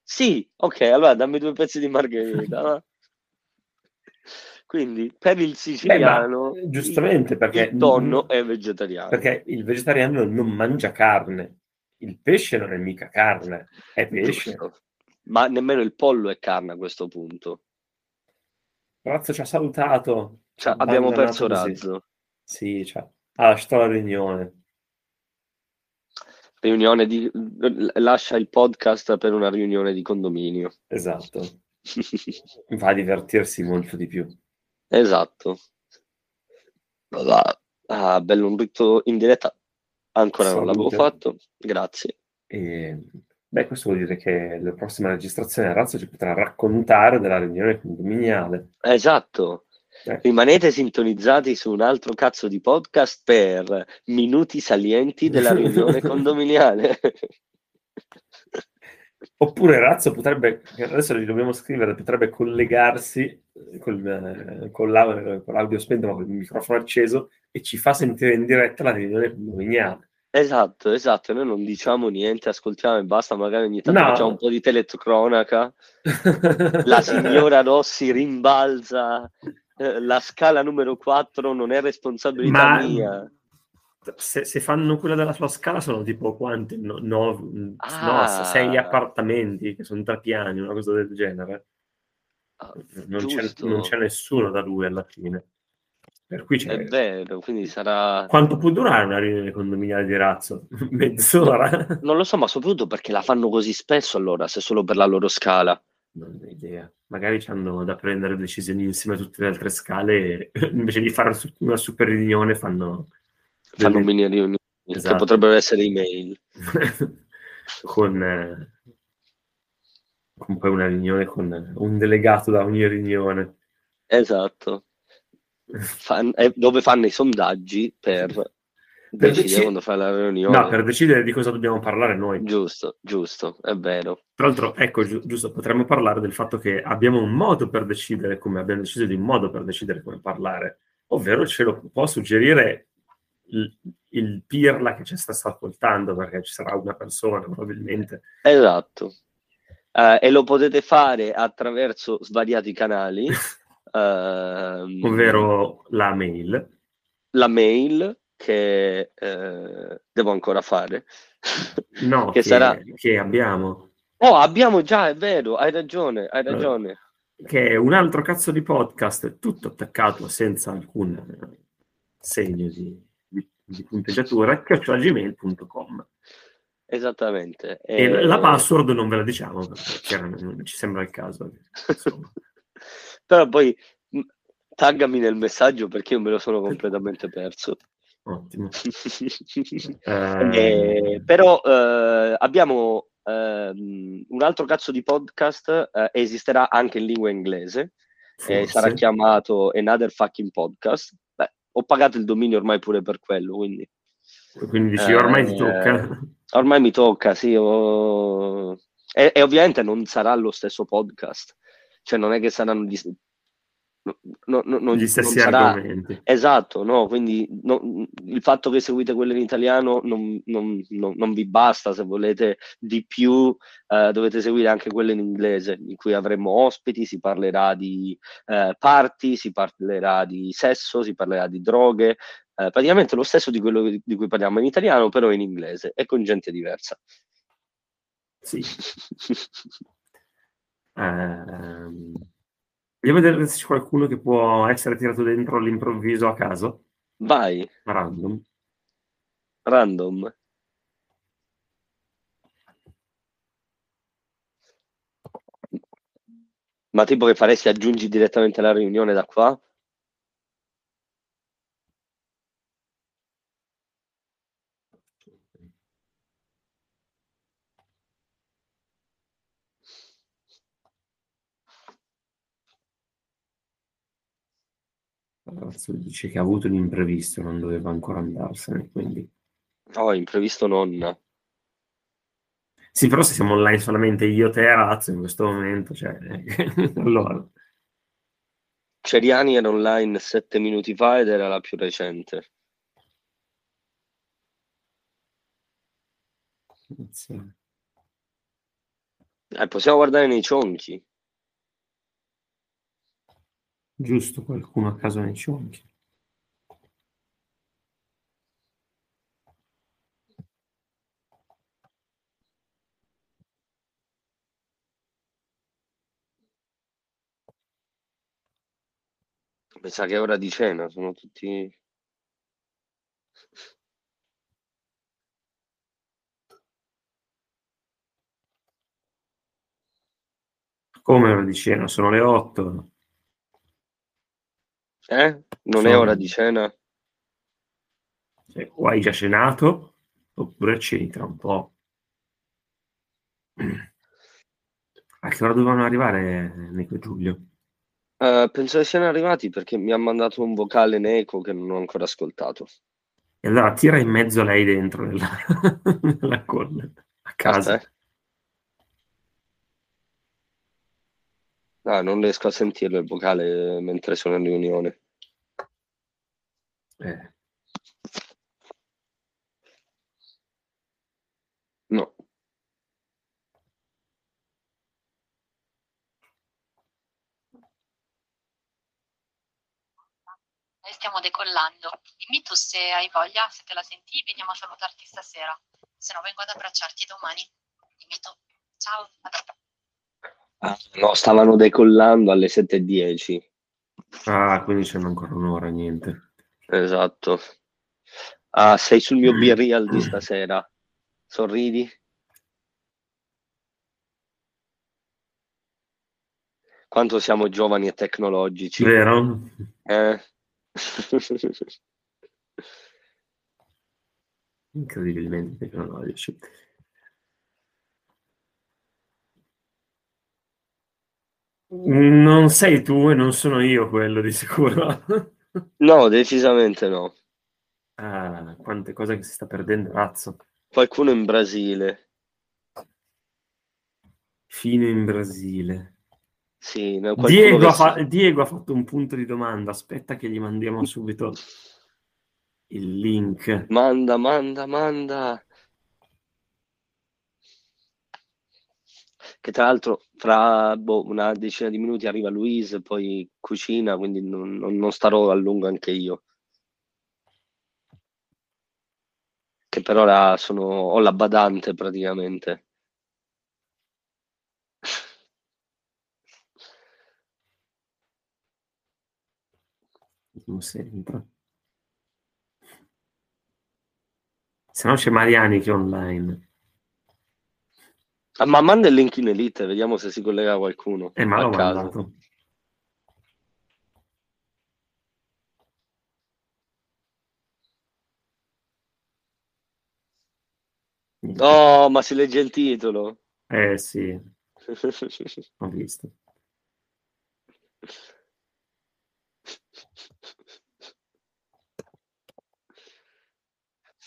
Sì, ok, allora dammi due pezzi di margherita. Quindi per il siciliano, Beh, giustamente il, perché il tonno è vegetariano. Perché il vegetariano non mangia carne, il pesce non è mica carne, è pesce. Giusto. Ma nemmeno il pollo è carne a questo punto. Razzo ci ha salutato. Cioè, abbiamo perso così. Razzo. Sì, ha lasciato la riunione riunione di lascia il podcast per una riunione di condominio. Esatto. Va a divertirsi molto di più. Esatto. Ah, bello un rito in diretta. Ancora Salute. non l'avevo fatto. Grazie. E, beh, questo vuol dire che la prossima registrazione a Razzo ci potrà raccontare della riunione condominiale. Esatto. Eh. Rimanete sintonizzati su un altro cazzo di podcast per minuti salienti della riunione <laughs> condominiale. Oppure Razzo potrebbe, adesso gli dobbiamo scrivere, potrebbe collegarsi col, con, l'audio, con l'audio spento ma con il microfono acceso e ci fa sentire in diretta la riunione condominiale. Esatto, esatto, noi non diciamo niente, ascoltiamo e basta, magari ogni tanto no. facciamo un po' di telecronaca, la signora Rossi rimbalza eh, la scala numero 4 non è responsabilità Ma... mia. Se, se, fanno quella della sua scala sono tipo quante? No, no, ah. no, sei appartamenti che sono tre piani, una cosa del genere. Ah, non, c'è, non, c'è, nessuno da lui alla fine. Per cui c'è... È vero, quindi sarà... Quanto può durare una riunione condominiale di razzo? <laughs> Mezz'ora? Non lo so, ma soprattutto perché la fanno così spesso allora, se solo per la loro scala. Non ho idea. Magari hanno da prendere decisioni insieme a tutte le altre scale e <laughs> invece di fare una super riunione fanno... Fanno delle... mini riunioni esatto. che potrebbero essere email. <laughs> con, eh, con poi una riunione con un delegato da ogni riunione. Esatto. Fan, eh, dove fanno i sondaggi per <laughs> per decidere quando fare la riunione. No, per decidere di cosa dobbiamo parlare noi. Giusto, giusto, è vero. Tra l'altro, ecco, gi- giusto, potremmo parlare del fatto che abbiamo un modo per decidere come abbiamo deciso di un modo per decidere come parlare, ovvero ce lo può suggerire il, il pirla che ci sta ascoltando, perché ci sarà una persona probabilmente. Esatto. Uh, e lo potete fare attraverso svariati canali. uh, <laughs> ovvero la mail. La mail che eh, devo ancora fare. <laughs> No, <laughs> che, che, sarà... che abbiamo. Oh, abbiamo già, è vero, hai ragione, hai ragione. Che è un altro cazzo di podcast, tutto attaccato senza alcun segno di, di, di punteggiatura, chiocciolagmail.com. Esattamente. E... e... la password non ve la diciamo perché non ci sembra il caso. <laughs> Però poi taggami nel messaggio perché io me lo sono completamente perso. Ottimo. <laughs> eh, però eh, abbiamo eh, un altro cazzo di podcast, eh, esisterà anche in lingua inglese, sarà chiamato Another Fucking Podcast. Beh, ho pagato il dominio ormai pure per quello, quindi... Quindi dici, ormai ti tocca. Eh, ormai mi tocca, sì. Ho... E, e, ovviamente non sarà lo stesso podcast. Cioè non è che saranno gli, no, no, non, gli stessi non sarà... argomenti. Esatto, no? quindi no, il fatto che seguite quello in italiano non, non vi basta, se volete di più eh, dovete seguire anche quello in inglese, in cui avremo ospiti, si parlerà di eh, party, si parlerà di sesso, si parlerà di droghe, eh, praticamente lo stesso di quello di cui parliamo in italiano, però in inglese e con gente diversa. Sì. um... <laughs> Vogliamo vedere se c'è qualcuno che può essere tirato dentro all'improvviso a caso? Vai. Random. Random. Ma tipo che faresti aggiungi direttamente la riunione da qua? Ragazzo dice che ha avuto un imprevisto, non doveva ancora andarsene, quindi... Oh, imprevisto non... Sì, però se siamo online solamente io, te e Razzo in questo momento, cioè... <laughs> allora... Ceriani era online sette minuti fa ed era la più recente. Eh, possiamo guardare nei cionchi. Giusto, qualcuno a caso nei cionchi. Mi sa che è ora di cena, sono tutti... Come ora di cena? Sono le 8. Eh? Non Sono... è ora di cena? Cioè, o hai già cenato oppure ceni tra un po'. A che ora dovevano arrivare Nico e Giulio? Uh, penso che siano arrivati perché mi ha mandato un vocale Neco che non ho ancora ascoltato. E allora tira in mezzo lei dentro nella, <laughs> nella call a casa. Aspetta. Ah, non riesco a sentirlo il vocale mentre sono in riunione. Eh. No. stiamo decollando. Dimmi tu se hai voglia, se te la senti, veniamo a salutarti stasera. Se no vengo ad abbracciarti domani. Dimmi tu. Ciao, a dopo. Ah, no, stavano decollando alle 7.10. Ah, quindi c'è ancora un'ora, niente. Esatto. Ah, sei sul mio be real di stasera. Sorridi? Quanto siamo giovani e tecnologici. Vero? Eh. Incredibilmente tecnologici. Non sei tu e non sono io quello di sicuro. <laughs> No, decisamente no. Ah, quante cose che si sta perdendo, razzo. Qualcuno in Brasile. Fino in Brasile. Sì, Diego, ha fa- Diego ha fatto un punto di domanda. Aspetta che gli mandiamo subito il link. Manda, manda, manda. Che tra l'altro fra boh, una decina di minuti arriva Luis, poi cucina, quindi non, non, starò a lungo anche io. Che per ora sono, ho la badante praticamente. sempre. Se no c'è Mariani che è online. Ah, ma manda il link in elite, vediamo se si collega qualcuno. Eh, ma l'ho mandato. Oh, ma si legge il titolo. Eh sì, <laughs> ho visto.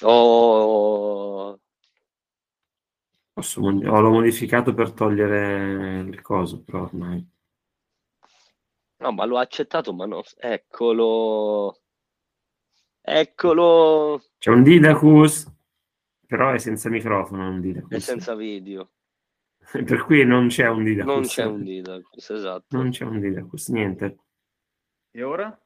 Oh. Posso, oh, l'ho modificato per togliere il coso, però ormai. No, ma l'ho accettato, ma no. Eccolo. Eccolo. C'è un Didacus, però è senza microfono, un Didacus. È senza video. <laughs> per cui non c'è un Didacus. Non c'è un Didacus, esatto. Non c'è un Didacus, niente. E ora?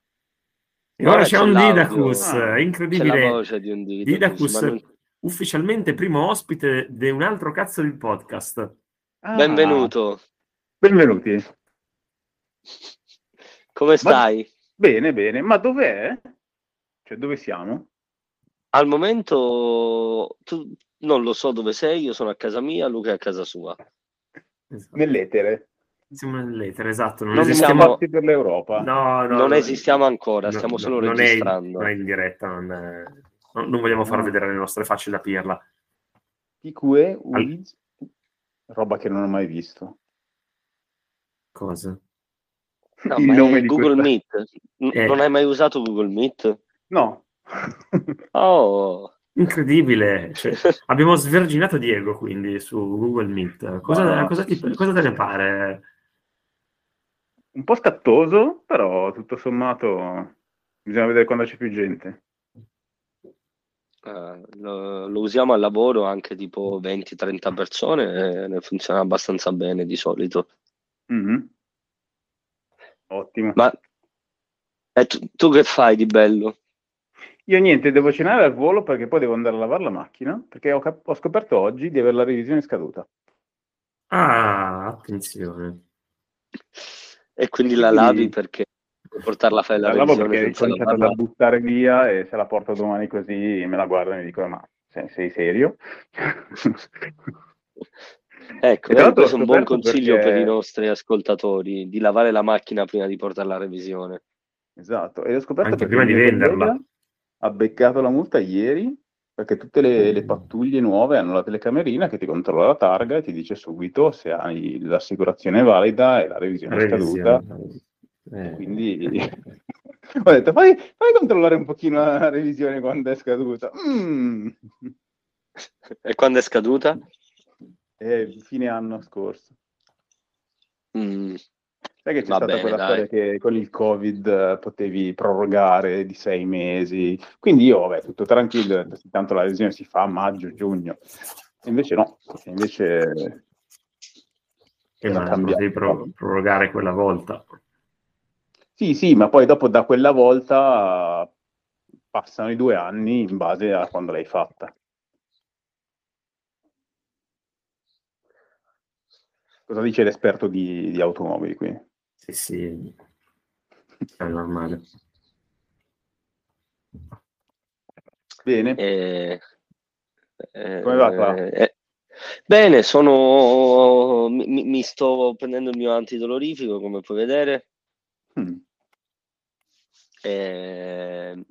E ora, ora c'è, c'è, un Didacus, ah, incredibile. C'è la voce di un Didacus. Didacus non... ufficialmente primo ospite di un altro cazzo di podcast. Ah. Benvenuto. Benvenuti. Come stai? Ma... Bene, bene. Ma dov'è? Cioè, dove siamo? Al momento tu non lo so dove sei, io sono a casa mia, Luca è a casa sua. Esatto. Nell'etere. Siamo nell'etere, esatto. Non, non esistiamo per l'Europa. No, no, non no, esistiamo ancora, stiamo no, solo non registrando. È, non è in diretta, non, è, non vogliamo far vedere le nostre facce da pirla. PQE, Al... roba che non ho mai visto. Cosa? No, Il nome di Google questa... Meet. Eh. Non hai mai usato Google Meet? No. <laughs> oh. Incredibile, cioè, <laughs> abbiamo sverginato Diego quindi su Google Meet. Cosa, wow. cosa, ti, cosa te ne pare? Un po' scattoso, però tutto sommato bisogna vedere quando c'è più gente. Uh, lo, lo, usiamo al lavoro anche tipo 20-30 persone e ne funziona abbastanza bene di solito. Mm-hmm. Ottimo. Ma eh, tu, tu che fai di bello? Io niente, devo cenare al volo perché poi devo andare a lavare la macchina, perché ho, cap- ho scoperto oggi di avere la revisione scaduta. Ah, attenzione. E quindi la lavi perché portarla a fare la, la revisione perché ho cominciato da buttare via e se la porto domani così me la guardo e mi dicono ma sei, sei serio? <laughs> ecco, eh, questo è un buon consiglio perché... per i nostri ascoltatori, di lavare la macchina prima di portarla a revisione. Esatto, e ho scoperto Anche prima di venderla ha beccato la multa ieri perché tutte le, le, pattuglie nuove hanno la telecamerina che ti controlla la targa e ti dice subito se hai l'assicurazione valida e la revisione, revisione. scaduta. Eh. Quindi <laughs> ho detto fai, fai, controllare un pochino la revisione quando è scaduta. Mm. E quando è scaduta? Eh, fine anno scorso. Mm. Sai che c'è Va stata bene, quella dai. storia che con il Covid eh, potevi prorogare di sei mesi. Quindi io, vabbè, tutto tranquillo, tanto la lesione si fa a maggio, giugno. Invece no, invece... E ma potevi pro- prorogare quella volta. Sì, sì, ma poi dopo da quella volta passano i due anni in base a quando l'hai fatta. Cosa dice l'esperto di, di automobili qui? Sì, sì, è normale. Bene. Eh, eh, Come va qua? Eh, bene, sono... Mi, mi, sto prendendo il mio antidolorifico, come puoi vedere. Mm. Eh,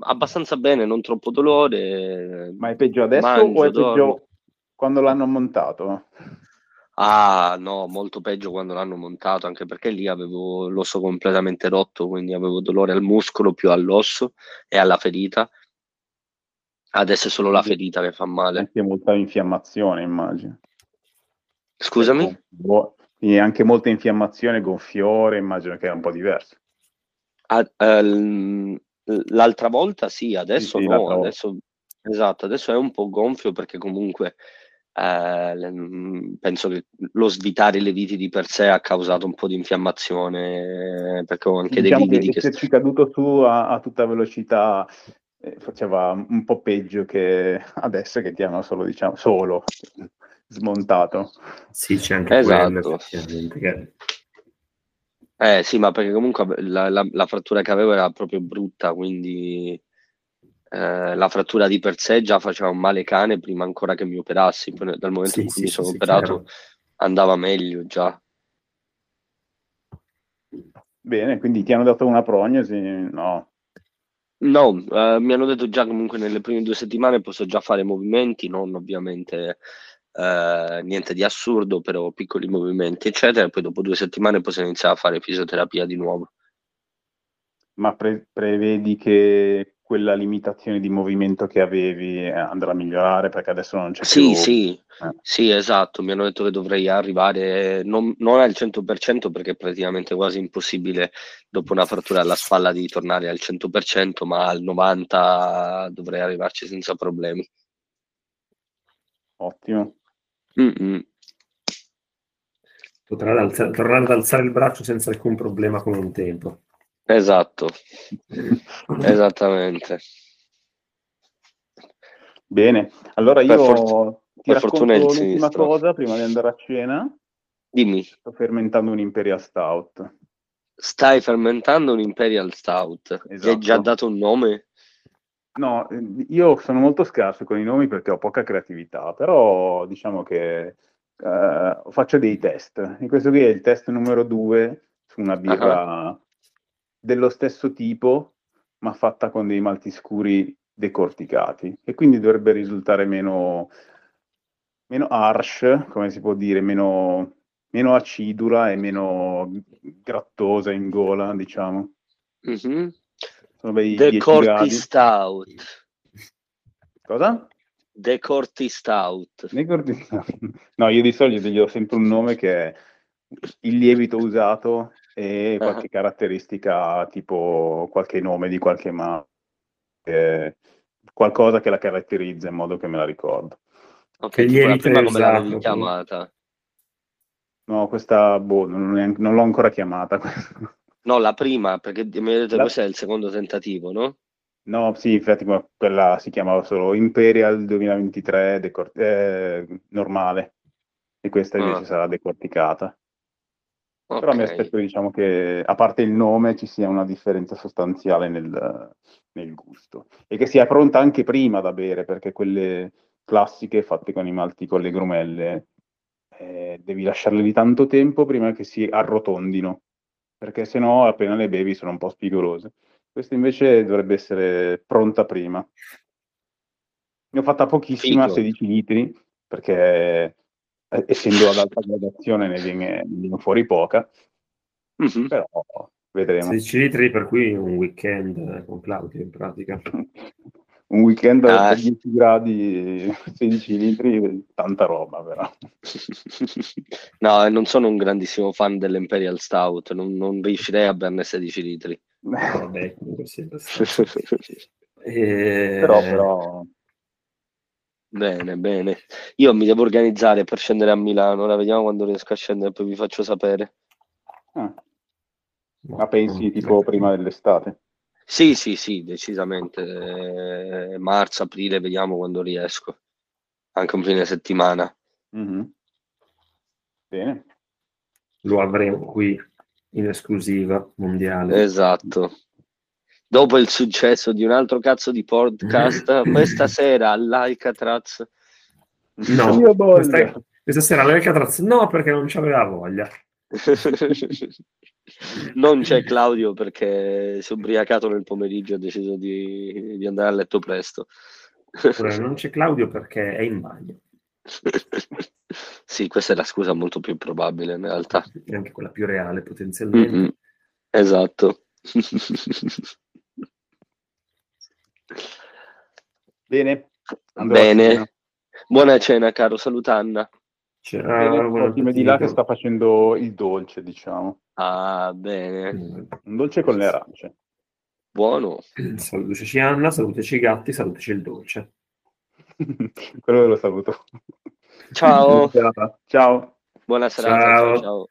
abbastanza bene, non troppo dolore. Ma è peggio adesso mangio, o è peggio dormo. quando l'hanno montato? Ah, no, molto peggio quando l'hanno montato, anche perché lì avevo l'osso completamente rotto, quindi avevo dolore al muscolo più all'osso e alla ferita. Adesso è solo la ferita che fa male. Anche molta infiammazione, immagino. Scusami? E anche molta infiammazione, gonfiore, immagino che è un po' diverso. Ah, eh, l'altra volta sì, adesso sì, sì, no. Adesso, esatto, adesso è un po' gonfio perché comunque eh, penso che lo svitare le viti di per sé ha causato un po' di infiammazione perché ho anche diciamo dei lividi che... Esserci caduto su a, a tutta velocità eh, faceva un po' peggio che adesso che ti hanno solo, diciamo, solo smontato. Sì, c'è anche esatto. quello, Eh sì, ma perché comunque la, la, la, frattura che avevo era proprio brutta, quindi eh, la frattura di per sé già faceva un male cane prima ancora che mi operassi. Poi, dal momento sì, in cui sì, mi sono sì, operato andava meglio già. Bene, quindi ti hanno dato una prognosi? No. No, eh, mi hanno detto già comunque nelle prime due settimane posso già fare movimenti, non ovviamente eh, niente di assurdo, però piccoli movimenti, eccetera. E poi dopo due settimane posso iniziare a fare fisioterapia di nuovo. Ma pre- prevedi che quella limitazione di movimento che avevi eh, andrà a migliorare perché adesso non c'è sì, più... Sì, eh. sì, esatto, mi hanno detto che dovrei arrivare non, non, al 100% perché è praticamente quasi impossibile dopo una frattura alla spalla di tornare al 100%, ma al 90% dovrei arrivarci senza problemi. Ottimo. Mm-mm. Potrà alzare, tornare ad alzare il braccio senza alcun problema come un tempo. Esatto, <laughs> esattamente. Bene, allora io per for- ti per racconto l'ultima cosa prima di andare a cena. Dimmi. Sto fermentando un Imperial Stout. Stai fermentando un Imperial Stout? Esatto. Ti hai già esatto. dato un nome? No, io sono molto scarso con i nomi perché ho poca creatività, però diciamo che uh, faccio dei test. E questo qui è il test numero due su una birra uh-huh dello stesso tipo, ma fatta con dei malti scuri decorticati e quindi dovrebbe risultare meno, meno harsh, come si può dire, meno, meno acidula e meno grattosa in gola, diciamo. Mm-hmm. Sono bei Decorti Stout. Cosa? Decorti Stout. Decorti Stout. No, io di solito gli do sempre un nome che è il lievito usato e qualche uh-huh. caratteristica tipo qualche nome di qualche marca, eh, qualcosa che la caratterizza in modo che me la ricordo. Ok, tipo la prima come l'avevi chiamata? No, questa boh, non, è, non, l'ho ancora chiamata. <laughs> no, la prima, perché mi hai detto la... questo è il secondo tentativo, no? No, sì, infatti quella si chiamava solo Imperial 2023 decor- eh, normale e questa invece ah. sarà decorticata. Okay. Però mi aspetto diciamo, che a parte il nome ci sia una differenza sostanziale nel, nel, gusto e che sia pronta anche prima da bere perché quelle classiche fatte con i malti con le grumelle eh, devi lasciarle di tanto tempo prima che si arrotondino perché se no appena le bevi sono un po' spigolose. Questa invece dovrebbe essere pronta prima. Ne ho fatta pochissima, Fico. 16 litri, perché eh, essendo ad alta gradazione ne viene, ne viene fuori poca, mm-hmm. però vedremo. 16 litri per cui un weekend con Claudio in pratica. <laughs> un weekend ah. a 10 gradi, 16 litri, tanta roba però. <laughs> no, non sono un grandissimo fan dell'Imperial Stout, non, non riuscirei a berne 16 litri. Vabbè, comunque sempre <laughs> e... Però, però Bene, bene. Io mi devo organizzare per scendere a Milano, ora vediamo quando riesco a scendere, poi vi faccio sapere. Ah. Ma pensi tipo prima dell'estate? Sì, sì, sì, decisamente. Eh, marzo, aprile, vediamo quando riesco. Anche un fine settimana. Mm-hmm. Bene. Lo avremo qui in esclusiva mondiale. Esatto dopo il successo di un altro cazzo di podcast, <laughs> questa sera all'Alcatraz. No, questa, questa sera all'Alcatraz no, perché non c'aveva voglia. <laughs> non c'è Claudio perché si è ubriacato nel pomeriggio e ha deciso di, di andare a letto presto. non c'è Claudio perché è in bagno. <laughs> sì, questa è la scusa molto più probabile in realtà. E anche quella più reale potenzialmente. Mm-hmm. Esatto. Bene. Bene. Buona cena, caro. Saluta Anna. Ciao, prima di là che sta facendo il dolce, diciamo. Ah, bene. Un dolce con le arance. Buono. <clears throat> Salutaci Anna, salutaci i gatti, salutaci il dolce. <laughs> Quello lo saluto. Ciao. <laughs> Ciao. Buona serata. ciao. ciao.